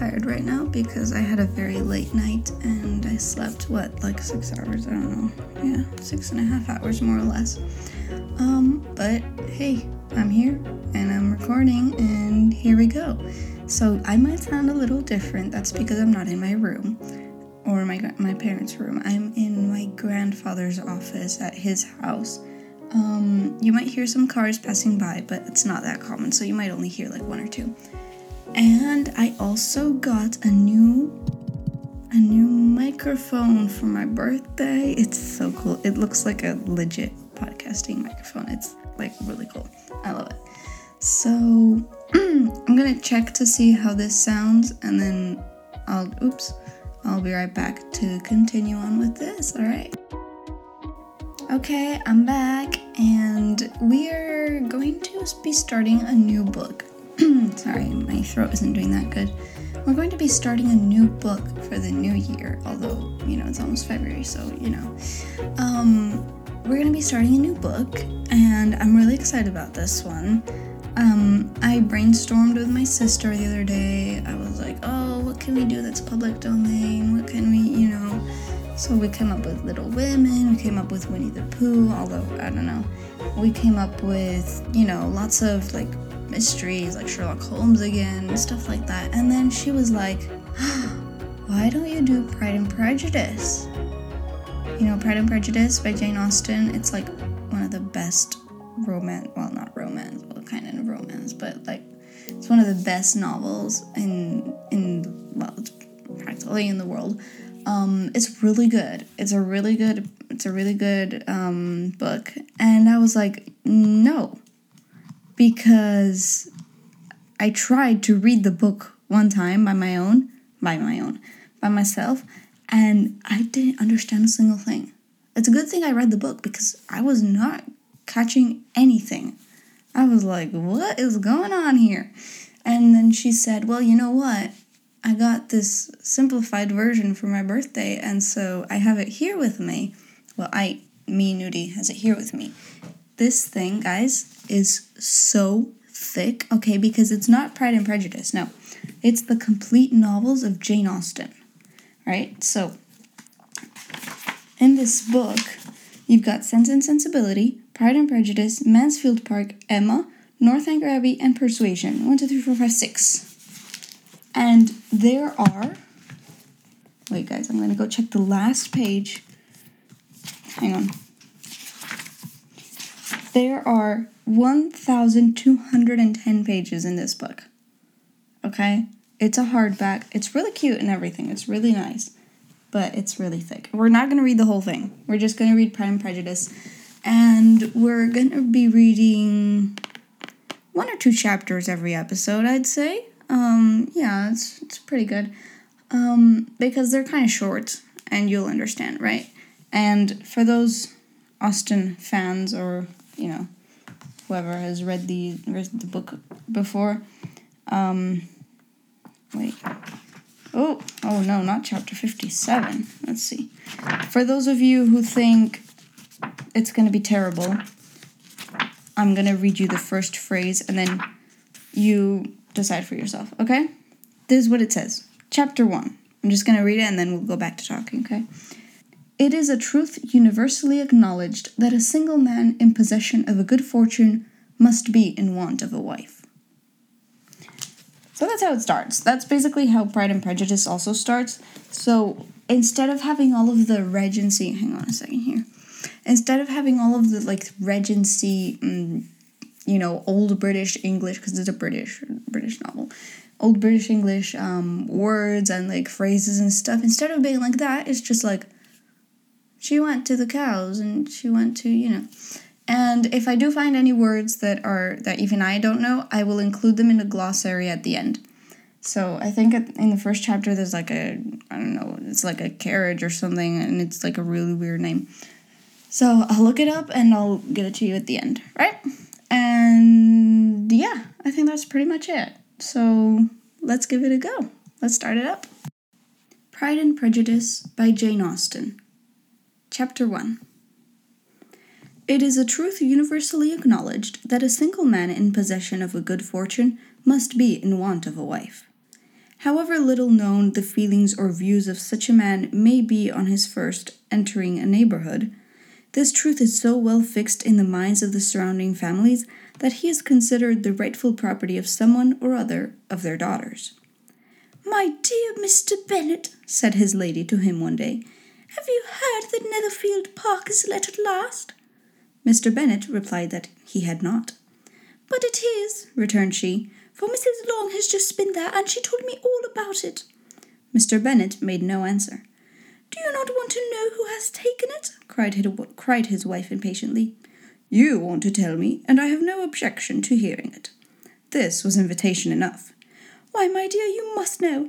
tired right now because I had a very late night and I slept what like six hours. I don't know. Yeah, six and a half hours more or less. Um, but hey, I'm here and I'm recording and here we go. So I might sound a little different. That's because I'm not in my room or my my parents' room. I'm in my grandfather's office at his house. Um, you might hear some cars passing by, but it's not that common, so you might only hear like one or two. And I also got a new a new microphone for my birthday. It's so cool. It looks like a legit podcasting microphone. It's like really cool. I love it. So I'm gonna check to see how this sounds, and then I'll oops. I'll be right back to continue on with this, alright? Okay, I'm back, and we are going to be starting a new book. Sorry, my throat isn't doing that good. We're going to be starting a new book for the new year, although, you know, it's almost February, so, you know. Um, we're going to be starting a new book, and I'm really excited about this one. Um, I brainstormed with my sister the other day. I was like, oh, what can we do that's public domain? What can we, you know? So we came up with Little Women, we came up with Winnie the Pooh, although I don't know. We came up with, you know, lots of like mysteries, like Sherlock Holmes again, stuff like that. And then she was like, why don't you do Pride and Prejudice? You know, Pride and Prejudice by Jane Austen, it's like one of the best romance, well, not romance, well, kind of romance, but like it's one of the best novels in in well, practically in the world. Um, it's really good. It's a really good. It's a really good um, book, and I was like, no, because I tried to read the book one time by my own, by my own, by myself, and I didn't understand a single thing. It's a good thing I read the book because I was not catching anything. I was like, what is going on here? And then she said, well, you know what? I got this simplified version for my birthday, and so I have it here with me. Well, I, me, Nudie, has it here with me. This thing, guys, is so thick, okay, because it's not Pride and Prejudice, no. It's the complete novels of Jane Austen, right? So, in this book, you've got Sense and Sensibility, Pride and Prejudice, Mansfield Park, Emma, Northanger Abbey, and Persuasion. One, two, three, four, five, six. And there are. Wait, guys, I'm gonna go check the last page. Hang on. There are 1,210 pages in this book. Okay? It's a hardback. It's really cute and everything. It's really nice. But it's really thick. We're not gonna read the whole thing. We're just gonna read Pride and Prejudice and we're gonna be reading one or two chapters every episode, I'd say. Um, yeah, it's it's pretty good. Um, because they're kind of short, and you'll understand, right? And for those Austen fans, or you know, whoever has read the read the book before, um, wait. Oh, oh no, not chapter 57. Let's see. For those of you who think it's going to be terrible. I'm going to read you the first phrase and then you decide for yourself, okay? This is what it says. Chapter 1. I'm just going to read it and then we'll go back to talking, okay? It is a truth universally acknowledged that a single man in possession of a good fortune must be in want of a wife. So that's how it starts. That's basically how Pride and Prejudice also starts. So instead of having all of the regency, hang on a second here instead of having all of the like regency um, you know old british english because it's a british british novel old british english um, words and like phrases and stuff instead of being like that it's just like she went to the cows and she went to you know and if i do find any words that are that even i don't know i will include them in the glossary at the end so i think in the first chapter there's like a i don't know it's like a carriage or something and it's like a really weird name so I'll look it up and I'll get it to you at the end, right? And yeah, I think that's pretty much it. So let's give it a go. Let's start it up. Pride and Prejudice by Jane Austen. Chapter 1 It is a truth universally acknowledged that a single man in possession of a good fortune must be in want of a wife. However little known the feelings or views of such a man may be on his first entering a neighborhood, this truth is so well fixed in the minds of the surrounding families that he is considered the rightful property of someone or other of their daughters. My dear Mr. Bennet, said his lady to him one day, have you heard that Netherfield Park is let at last? Mr. Bennet replied that he had not. But it is, returned she, for Mrs. Long has just been there, and she told me all about it. Mr. Bennet made no answer. Do you not want to know who has taken it? cried his, cried his wife impatiently. You want to tell me, and I have no objection to hearing it. This was invitation enough. Why, my dear, you must know.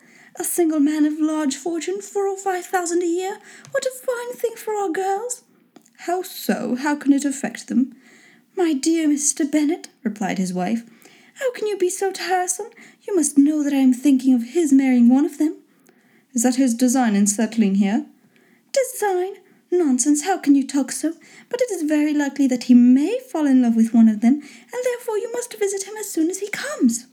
A single man of large fortune, four or five thousand a year. What a fine thing for our girls! How so? How can it affect them? My dear Mr. Bennet, replied his wife, how can you be so tiresome? You must know that I am thinking of his marrying one of them. Is that his design in settling here? Design? Nonsense, how can you talk so? But it is very likely that he may fall in love with one of them, and therefore you must visit him as soon as he comes.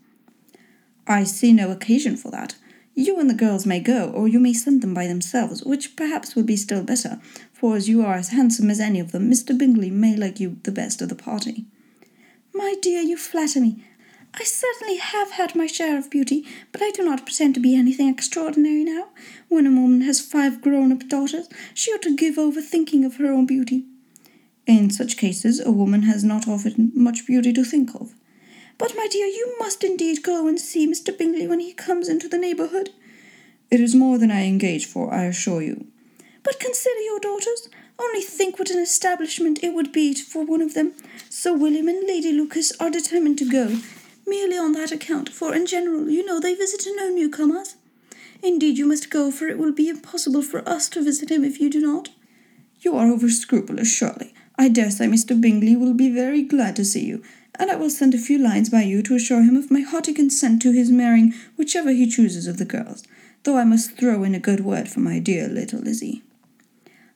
I see no occasion for that. You and the girls may go, or you may send them by themselves, which perhaps would be still better, for as you are as handsome as any of them, Mr. Bingley may like you the best of the party. My dear, you flatter me. I certainly have had my share of beauty, but I do not pretend to be anything extraordinary now. When a woman has five grown up daughters, she ought to give over thinking of her own beauty. In such cases, a woman has not often much beauty to think of. But, my dear, you must indeed go and see Mr. Bingley when he comes into the neighbourhood. It is more than I engage for, I assure you. But consider your daughters. Only think what an establishment it would be for one of them. Sir William and Lady Lucas are determined to go, merely on that account, for in general, you know, they visit no newcomers. Indeed, you must go, for it will be impossible for us to visit him if you do not. You are over scrupulous, surely. I dare say Mr. Bingley will be very glad to see you, and I will send a few lines by you to assure him of my hearty consent to his marrying whichever he chooses of the girls, though I must throw in a good word for my dear little Lizzie.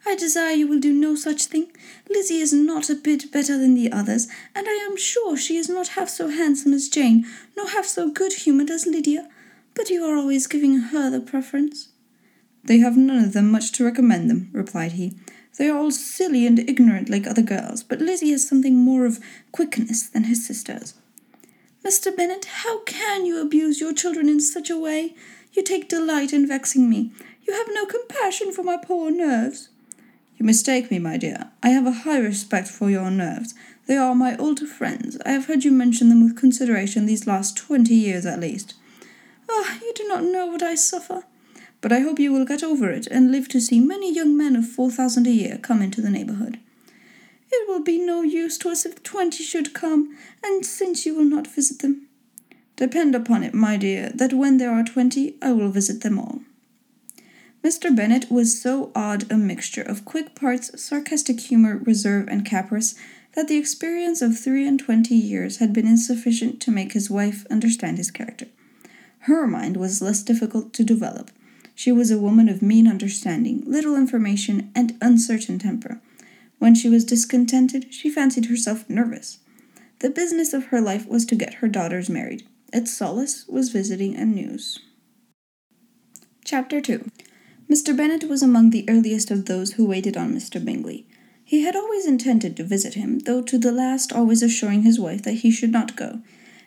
I desire you will do no such thing. Lizzie is not a bit better than the others, and I am sure she is not half so handsome as Jane, nor half so good humoured as Lydia. But you are always giving her the preference. They have none of them much to recommend them, replied he. They are all silly and ignorant like other girls, but Lizzie has something more of quickness than her sisters. Mr. Bennet, how can you abuse your children in such a way? You take delight in vexing me. You have no compassion for my poor nerves. You mistake me, my dear. I have a high respect for your nerves. They are my old friends. I have heard you mention them with consideration these last twenty years at least. Ah, you do not know what I suffer but I hope you will get over it and live to see many young men of four thousand a year come into the neighbourhood. It will be no use to us if twenty should come, and since you will not visit them. Depend upon it, my dear, that when there are twenty, I will visit them all. Mr. Bennet was so odd a mixture of quick parts, sarcastic humour, reserve, and caprice that the experience of three and twenty years had been insufficient to make his wife understand his character. Her mind was less difficult to develop she was a woman of mean understanding, little information, and uncertain temper. When she was discontented, she fancied herself nervous. The business of her life was to get her daughters married. Its solace was visiting and news. Chapter 2 Mr. Bennet was among the earliest of those who waited on Mr. Bingley. He had always intended to visit him, though to the last always assuring his wife that he should not go.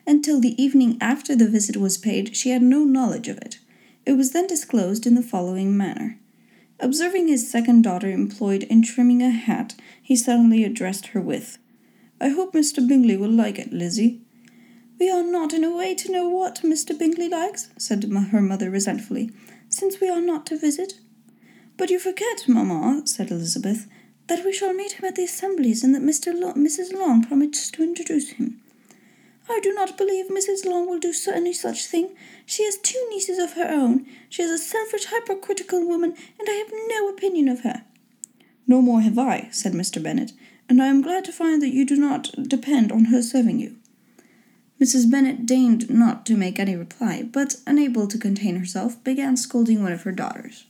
Until the evening after the visit was paid, she had no knowledge of it. It was then disclosed in the following manner. Observing his second daughter employed in trimming a hat, he suddenly addressed her with, I hope Mr. Bingley will like it, Lizzie. We are not in a way to know what Mr. Bingley likes, said her mother resentfully, since we are not to visit. But you forget, mamma, said Elizabeth, that we shall meet him at the assemblies and that Mr. Lo- Mrs. Long promised to introduce him. I do not believe Mrs. Long will do any such thing. She has two nieces of her own. She is a selfish, hypercritical woman, and I have no opinion of her. No more have I, said Mr. Bennet, and I am glad to find that you do not depend on her serving you. Mrs. Bennet deigned not to make any reply, but, unable to contain herself, began scolding one of her daughters.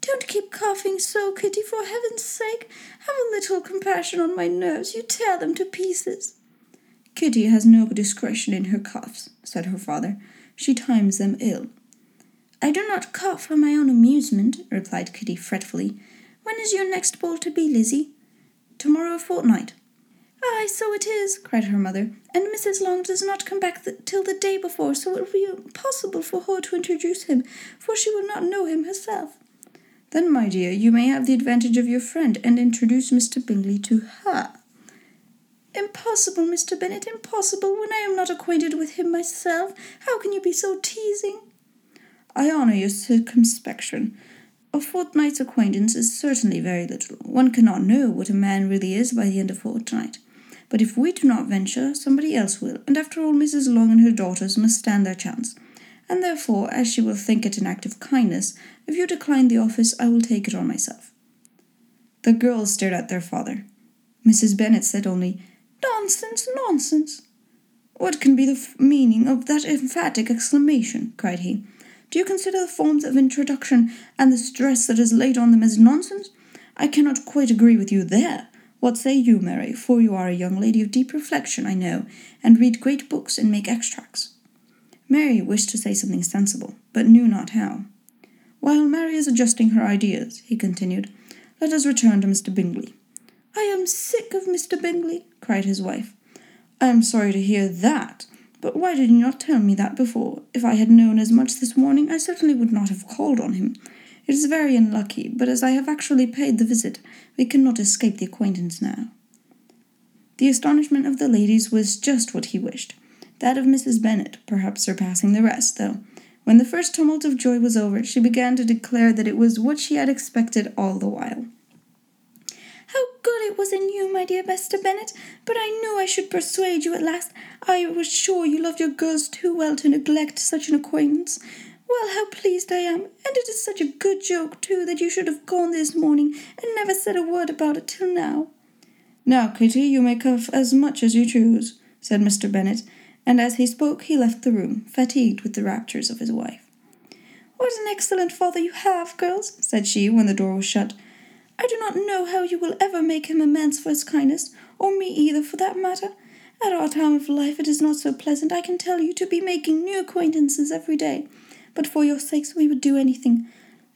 Don't keep coughing so, Kitty, for heaven's sake. Have a little compassion on my nerves. You tear them to pieces. Kitty has no discretion in her coughs, said her father. She times them ill. I do not cough for my own amusement, replied Kitty fretfully. When is your next ball to be, Lizzie? Tomorrow a fortnight. Ay, so it is, cried her mother, and Mrs. Long does not come back th- till the day before, so it will be impossible for her to introduce him, for she will not know him herself. Then, my dear, you may have the advantage of your friend and introduce Mr. Bingley to her. Impossible, Mr. Bennet, impossible, when I am not acquainted with him myself. How can you be so teasing? I honour your circumspection. A fortnight's acquaintance is certainly very little. One cannot know what a man really is by the end of a fortnight. But if we do not venture, somebody else will, and after all, Mrs. Long and her daughters must stand their chance. And therefore, as she will think it an act of kindness, if you decline the office, I will take it on myself. The girls stared at their father. Mrs. Bennet said only, Nonsense, nonsense. What can be the f- meaning of that emphatic exclamation? cried he. Do you consider the forms of introduction and the stress that is laid on them as nonsense? I cannot quite agree with you there. What say you, Mary? For you are a young lady of deep reflection, I know, and read great books and make extracts. Mary wished to say something sensible, but knew not how. While Mary is adjusting her ideas, he continued, let us return to Mr. Bingley. I am sick of Mr. Bingley, cried his wife. I am sorry to hear that. But why did you not tell me that before? If I had known as much this morning, I certainly would not have called on him. It is very unlucky, but as I have actually paid the visit, we cannot escape the acquaintance now. The astonishment of the ladies was just what he wished, that of Mrs. Bennet perhaps surpassing the rest, though. When the first tumult of joy was over, she began to declare that it was what she had expected all the while. It was in you, my dear Mr. Bennet! But I knew I should persuade you at last. I was sure you loved your girls too well to neglect such an acquaintance. Well, how pleased I am, and it is such a good joke, too, that you should have gone this morning and never said a word about it till now. Now, Kitty, you may cough as much as you choose, said Mr. Bennet, and as he spoke he left the room, fatigued with the raptures of his wife. What an excellent father you have, girls, said she when the door was shut. I do not know how you will ever make him amends for his kindness, or me either, for that matter. At our time of life it is not so pleasant, I can tell you, to be making new acquaintances every day. But for your sakes we would do anything.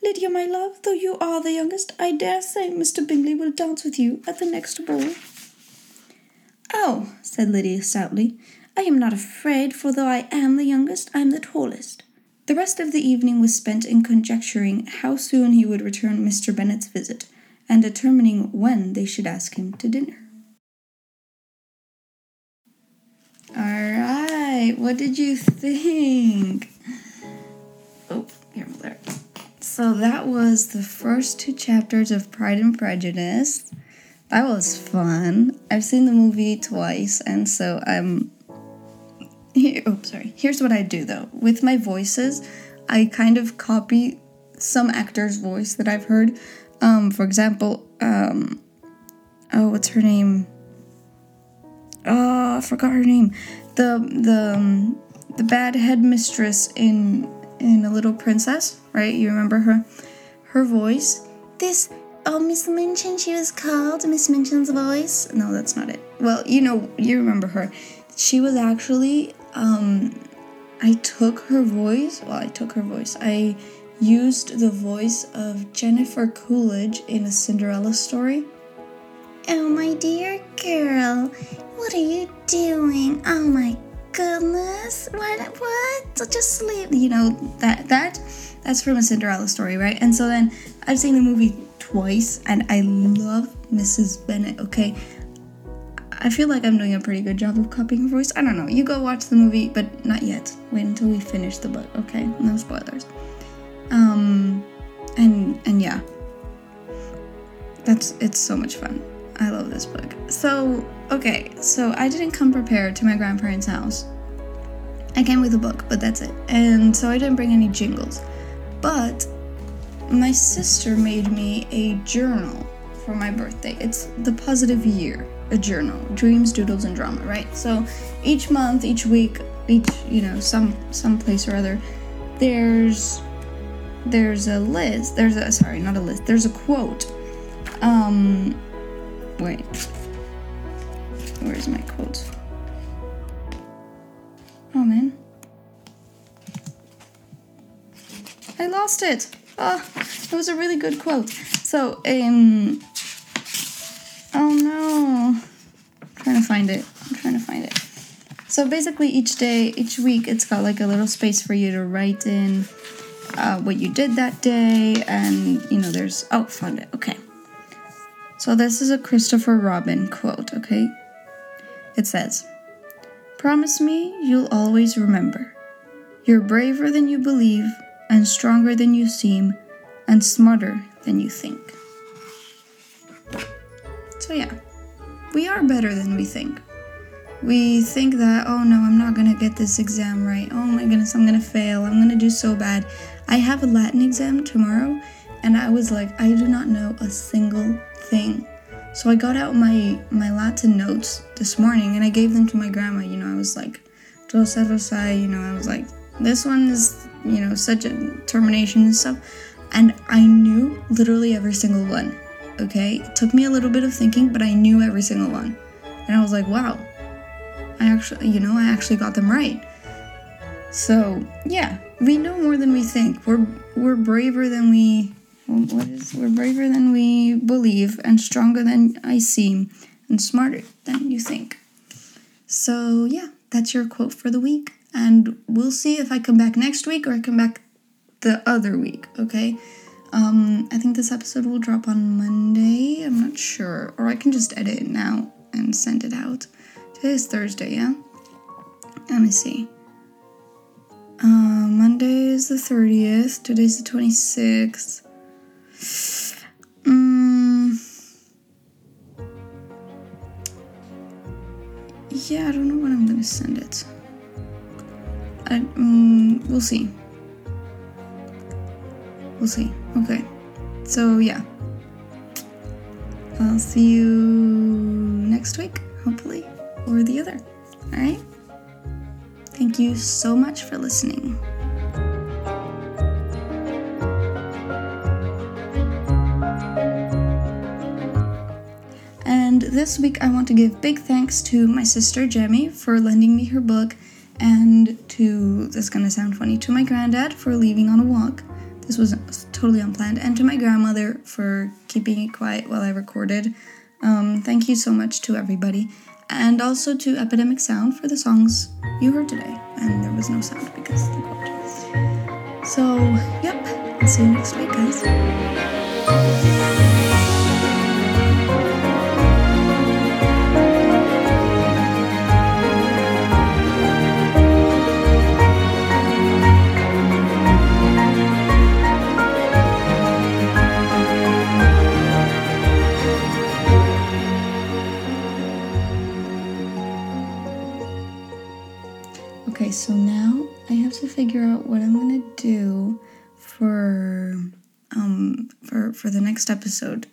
Lydia, my love, though you are the youngest, I dare say Mr. Bingley will dance with you at the next ball. Oh, said Lydia stoutly, I am not afraid, for though I am the youngest, I am the tallest. The rest of the evening was spent in conjecturing how soon he would return Mr. Bennet's visit, and determining when they should ask him to dinner. All right, what did you think? Oh, here, there. So that was the first two chapters of Pride and Prejudice. That was fun. I've seen the movie twice, and so I'm. Here, oh, sorry. Here's what I do though. With my voices, I kind of copy some actor's voice that I've heard. Um, for example, um, oh, what's her name? Oh, I forgot her name. The the um, the bad headmistress in in A Little Princess, right? You remember her? Her voice. This oh Miss Minchin, she was called Miss Minchin's voice. No, that's not it. Well, you know, you remember her. She was actually um, I took her voice. Well, I took her voice. I used the voice of Jennifer Coolidge in a Cinderella story. Oh, my dear girl, what are you doing? Oh my goodness. What? What? Just sleep. You know that that that's from a Cinderella story, right? And so then I've seen the movie twice, and I love Mrs. Bennet. Okay, I feel like I'm doing a pretty good job of copying her voice. I don't know. You go watch the movie, but not yet. Wait until we finish the book. Okay, no spoilers. Um, and and yeah, that's it's so much fun. I love this book. So, okay, so I didn't come prepared to my grandparents' house. I came with a book, but that's it. And so I didn't bring any jingles. But my sister made me a journal for my birthday. It's the positive year, a journal, dreams, doodles, and drama, right? So each month, each week, each you know some some place or other, there's there's a list. There's a sorry, not a list. There's a quote. Um, wait, where's my quote? Oh man. I lost it. Oh, it was a really good quote. So, um, oh no. I'm trying to find it. I'm trying to find it. So basically, each day, each week, it's got like a little space for you to write in uh, what you did that day, and you know, there's oh, found it. Okay. So this is a Christopher Robin quote. Okay. It says. Promise me you'll always remember. You're braver than you believe, and stronger than you seem, and smarter than you think. So, yeah, we are better than we think. We think that, oh no, I'm not gonna get this exam right. Oh my goodness, I'm gonna fail. I'm gonna do so bad. I have a Latin exam tomorrow, and I was like, I do not know a single thing. So I got out my my Latin notes this morning and I gave them to my grandma. You know, I was like, Rosa Rosa, you know, I was like, this one is, you know, such a termination and stuff. And I knew literally every single one. Okay? It took me a little bit of thinking, but I knew every single one. And I was like, wow. I actually, you know, I actually got them right. So, yeah, we know more than we think. We're we're braver than we what is we're braver than we believe and stronger than I seem and smarter than you think. So yeah, that's your quote for the week. And we'll see if I come back next week or I come back the other week, okay? Um, I think this episode will drop on Monday. I'm not sure. Or I can just edit it now and send it out. Today is Thursday, yeah? Let me see. Uh, Monday is the 30th. Today's the 26th. Mm, yeah, I don't know when I'm gonna send it. I, um, we'll see. We'll see. Okay. So, yeah. I'll see you next week, hopefully, or the other. Alright? Thank you so much for listening. And this week, I want to give big thanks to my sister Jemmy for lending me her book, and to this is gonna sound funny to my granddad for leaving on a walk. This was totally unplanned, and to my grandmother for keeping it quiet while I recorded. Um, thank you so much to everybody, and also to Epidemic Sound for the songs you heard today. And there was no sound because the quote. So, yep, I'll see you next week, guys. Episode.